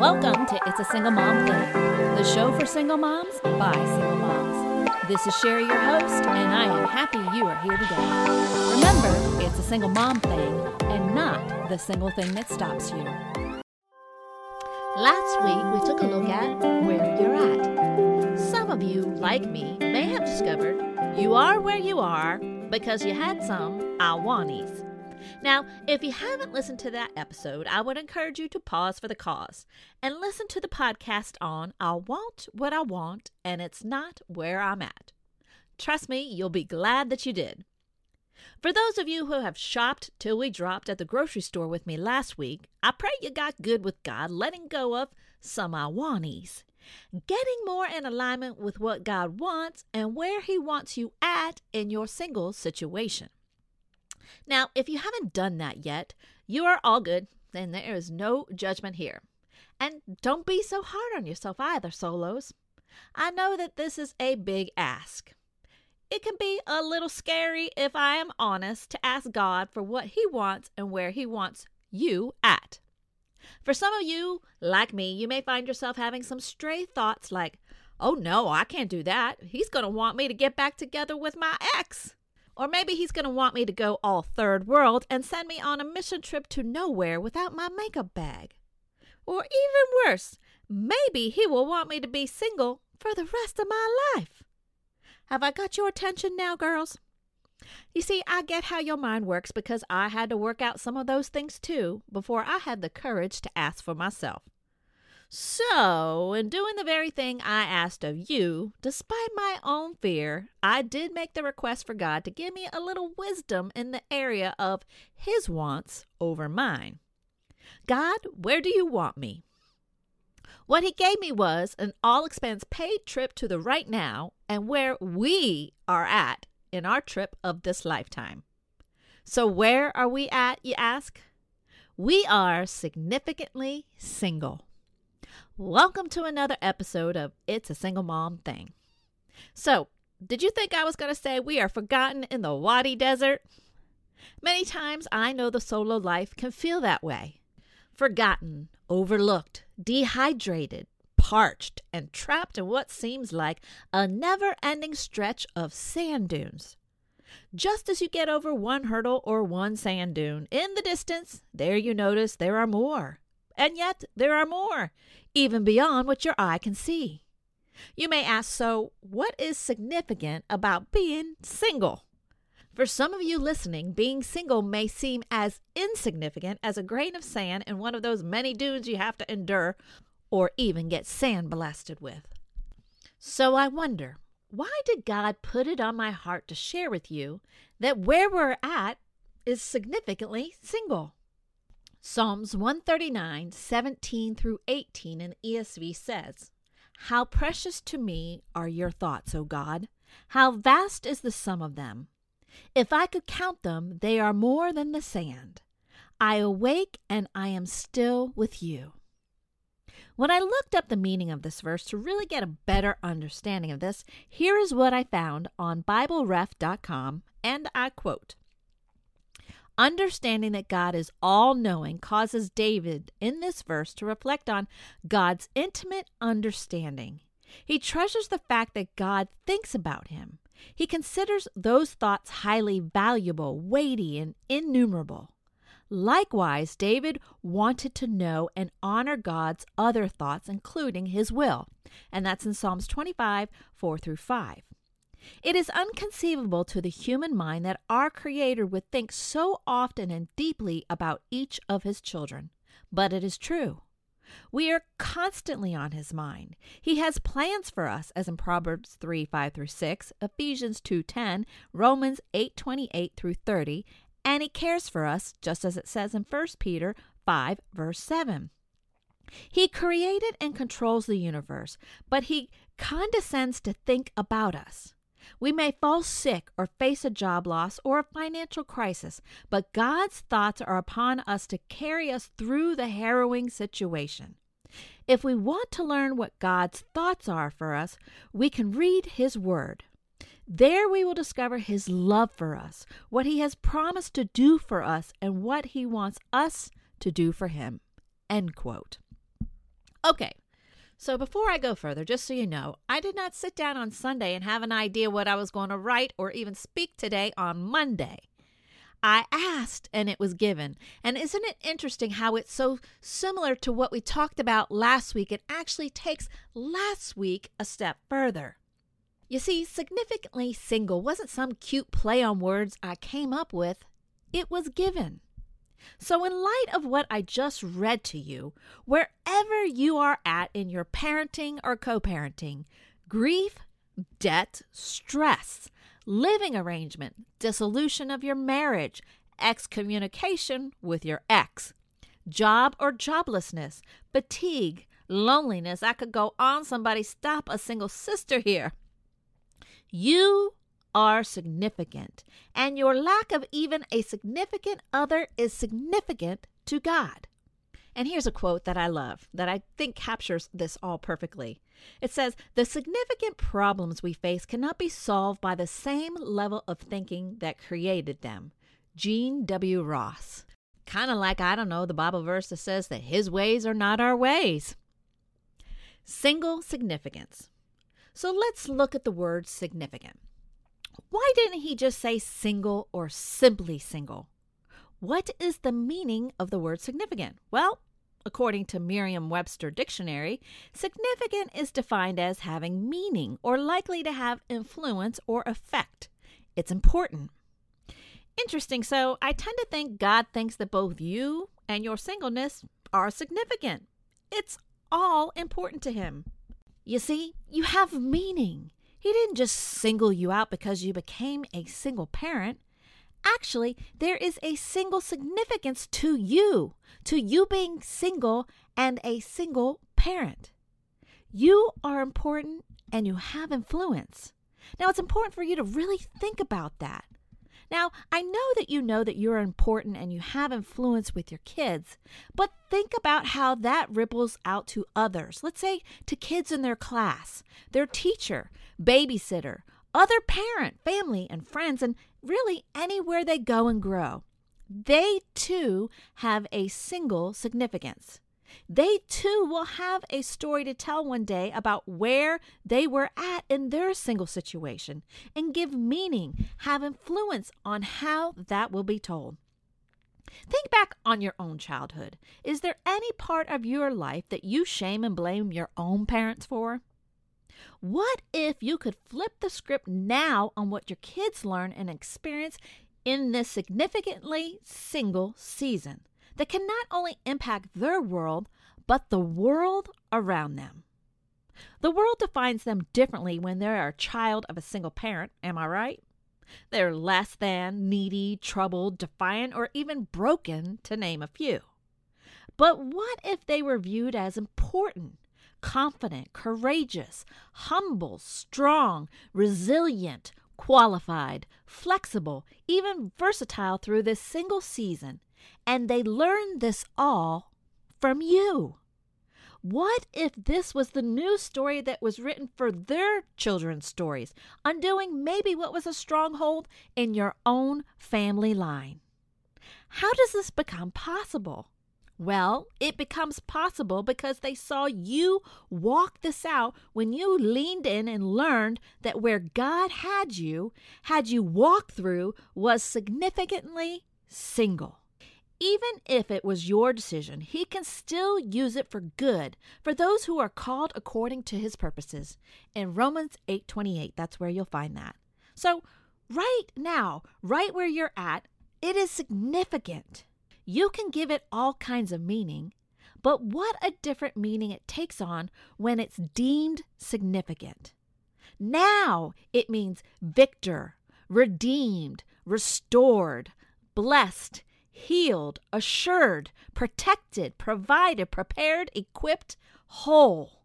Welcome to It's a Single Mom Thing, the show for single moms by single moms. This is Sherry, your host, and I am happy you are here today. Remember, it's a single mom thing and not the single thing that stops you. Last week, we took a look at where you're at. Some of you, like me, may have discovered you are where you are because you had some I. Now, if you haven't listened to that episode, I would encourage you to pause for the cause and listen to the podcast on I Want What I Want and It's Not Where I'm At. Trust me, you'll be glad that you did. For those of you who have shopped till we dropped at the grocery store with me last week, I pray you got good with God letting go of some I wanties. Getting more in alignment with what God wants and where He wants you at in your single situation. Now, if you haven't done that yet, you are all good, and there is no judgment here. And don't be so hard on yourself either, solos. I know that this is a big ask. It can be a little scary, if I am honest, to ask God for what He wants and where He wants you at. For some of you, like me, you may find yourself having some stray thoughts like, oh no, I can't do that. He's going to want me to get back together with my ex. Or maybe he's going to want me to go all third world and send me on a mission trip to nowhere without my makeup bag. Or even worse, maybe he will want me to be single for the rest of my life. Have I got your attention now, girls? You see, I get how your mind works because I had to work out some of those things too before I had the courage to ask for myself. So, in doing the very thing I asked of you, despite my own fear, I did make the request for God to give me a little wisdom in the area of His wants over mine. God, where do you want me? What He gave me was an all expense paid trip to the right now and where we are at in our trip of this lifetime. So, where are we at, you ask? We are significantly single. Welcome to another episode of It's a Single Mom Thing. So, did you think I was going to say we are forgotten in the Wadi Desert? Many times I know the solo life can feel that way forgotten, overlooked, dehydrated, parched, and trapped in what seems like a never ending stretch of sand dunes. Just as you get over one hurdle or one sand dune, in the distance, there you notice there are more. And yet there are more, even beyond what your eye can see. You may ask, so what is significant about being single? For some of you listening, being single may seem as insignificant as a grain of sand in one of those many dunes you have to endure or even get sand blasted with. So I wonder, why did God put it on my heart to share with you that where we're at is significantly single? Psalms 139, 17 through 18 in ESV says, How precious to me are your thoughts, O God! How vast is the sum of them! If I could count them, they are more than the sand. I awake and I am still with you. When I looked up the meaning of this verse to really get a better understanding of this, here is what I found on BibleRef.com, and I quote Understanding that God is all knowing causes David in this verse to reflect on God's intimate understanding. He treasures the fact that God thinks about him. He considers those thoughts highly valuable, weighty, and innumerable. Likewise, David wanted to know and honor God's other thoughts, including his will. And that's in Psalms 25, 4 through 5. It is unconceivable to the human mind that our Creator would think so often and deeply about each of His children. But it is true. We are constantly on His mind. He has plans for us, as in Proverbs 3 5 through 6, Ephesians 2 10, Romans 8 28 through 30, and He cares for us, just as it says in 1 Peter 5 verse 7. He created and controls the universe, but He condescends to think about us. We may fall sick or face a job loss or a financial crisis, but God's thoughts are upon us to carry us through the harrowing situation. If we want to learn what God's thoughts are for us, we can read His Word. There we will discover His love for us, what He has promised to do for us, and what He wants us to do for Him. End quote. Okay, so before I go further, just so you know, I did not sit down on Sunday and have an idea what I was going to write or even speak today on Monday. I asked and it was given. And isn't it interesting how it's so similar to what we talked about last week? It actually takes last week a step further. You see, significantly single wasn't some cute play on words I came up with, it was given. So, in light of what I just read to you, wherever you are at in your parenting or co parenting, grief, debt, stress, living arrangement, dissolution of your marriage, excommunication with your ex, job or joblessness, fatigue, loneliness. I could go on. Somebody stop a single sister here. You are significant, and your lack of even a significant other is significant to God. And here's a quote that I love that I think captures this all perfectly. It says, The significant problems we face cannot be solved by the same level of thinking that created them. Gene W. Ross. Kind of like, I don't know, the Bible verse that says that his ways are not our ways. Single significance. So let's look at the word significant. Why didn't he just say single or simply single? What is the meaning of the word significant? Well, according to Merriam Webster Dictionary, significant is defined as having meaning or likely to have influence or effect. It's important. Interesting. So I tend to think God thinks that both you and your singleness are significant. It's all important to Him. You see, you have meaning. He didn't just single you out because you became a single parent. Actually, there is a single significance to you, to you being single and a single parent. You are important and you have influence. Now, it's important for you to really think about that. Now, I know that you know that you're important and you have influence with your kids, but think about how that ripples out to others. Let's say to kids in their class, their teacher, babysitter, other parent, family, and friends, and really anywhere they go and grow. They too have a single significance. They too will have a story to tell one day about where they were at in their single situation and give meaning, have influence on how that will be told. Think back on your own childhood. Is there any part of your life that you shame and blame your own parents for? What if you could flip the script now on what your kids learn and experience in this significantly single season that can not only impact their world, but the world around them? The world defines them differently when they're a child of a single parent, am I right? They're less than, needy, troubled, defiant, or even broken, to name a few. But what if they were viewed as important, confident, courageous, humble, strong, resilient, qualified, flexible, even versatile through this single season, and they learned this all from you. What if this was the new story that was written for their children's stories, undoing maybe what was a stronghold in your own family line? How does this become possible? Well, it becomes possible because they saw you walk this out when you leaned in and learned that where God had you, had you walk through, was significantly single. Even if it was your decision, He can still use it for good for those who are called according to His purposes. In Romans 8:28, that's where you'll find that. So, right now, right where you're at, it is significant. You can give it all kinds of meaning, but what a different meaning it takes on when it's deemed significant. Now it means victor, redeemed, restored, blessed, healed, assured, protected, provided, prepared, equipped, whole.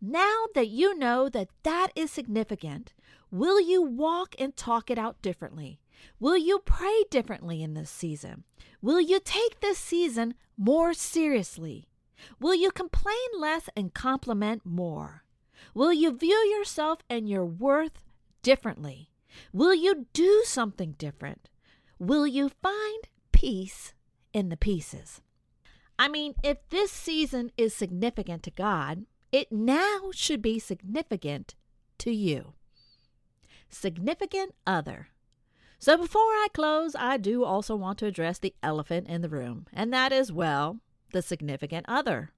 Now that you know that that is significant, will you walk and talk it out differently? Will you pray differently in this season? Will you take this season more seriously? Will you complain less and compliment more? Will you view yourself and your worth differently? Will you do something different? Will you find peace in the pieces? I mean, if this season is significant to God, it now should be significant to you. Significant other. So before I close, I do also want to address the elephant in the room, and that is, well, the significant other.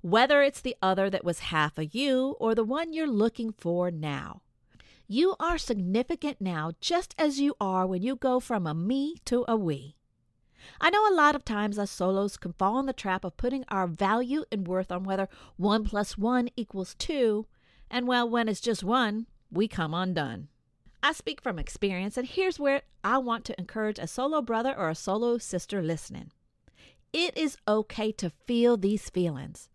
Whether it's the other that was half of you or the one you're looking for now. You are significant now just as you are when you go from a me to a we. I know a lot of times us solos can fall in the trap of putting our value and worth on whether 1 plus 1 equals 2, and well, when it's just 1, we come undone. I speak from experience, and here's where I want to encourage a solo brother or a solo sister listening. It is okay to feel these feelings.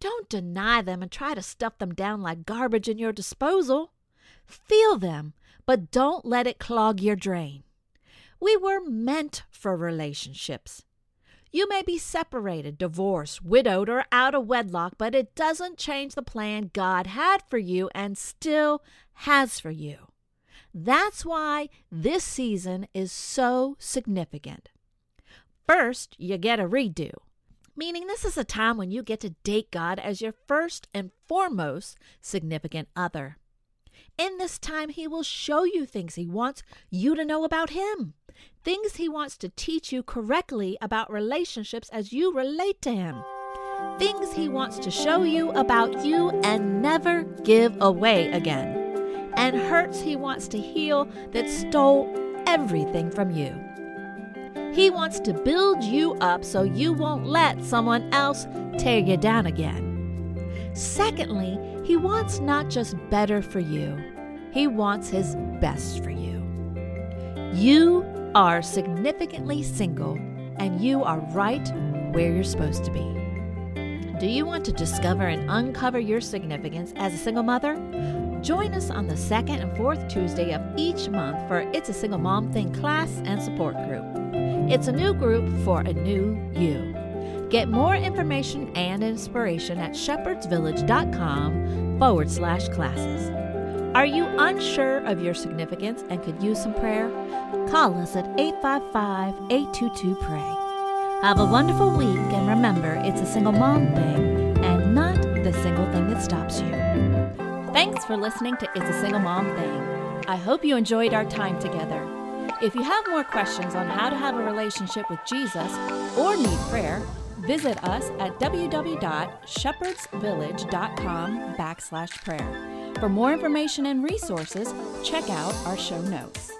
Don't deny them and try to stuff them down like garbage in your disposal. Feel them, but don't let it clog your drain. We were meant for relationships. You may be separated, divorced, widowed, or out of wedlock, but it doesn't change the plan God had for you and still has for you. That's why this season is so significant. First, you get a redo, meaning this is a time when you get to date God as your first and foremost significant other. In this time, He will show you things He wants you to know about Him, things He wants to teach you correctly about relationships as you relate to Him, things He wants to show you about you and never give away again, and hurts He wants to heal that stole everything from you. He wants to build you up so you won't let someone else tear you down again. Secondly, he wants not just better for you, He wants His best for you. You are significantly single, and you are right where you're supposed to be. Do you want to discover and uncover your significance as a single mother? Join us on the second and fourth Tuesday of each month for It's a Single Mom Thing class and support group. It's a new group for a new you. Get more information and inspiration at shepherdsvillage.com forward slash classes. Are you unsure of your significance and could use some prayer? Call us at 855 822 PRAY. Have a wonderful week and remember it's a single mom thing and not the single thing that stops you. Thanks for listening to It's a Single Mom Thing. I hope you enjoyed our time together. If you have more questions on how to have a relationship with Jesus or need prayer, Visit us at www.shepherdsvillage.com backslash prayer. For more information and resources, check out our show notes.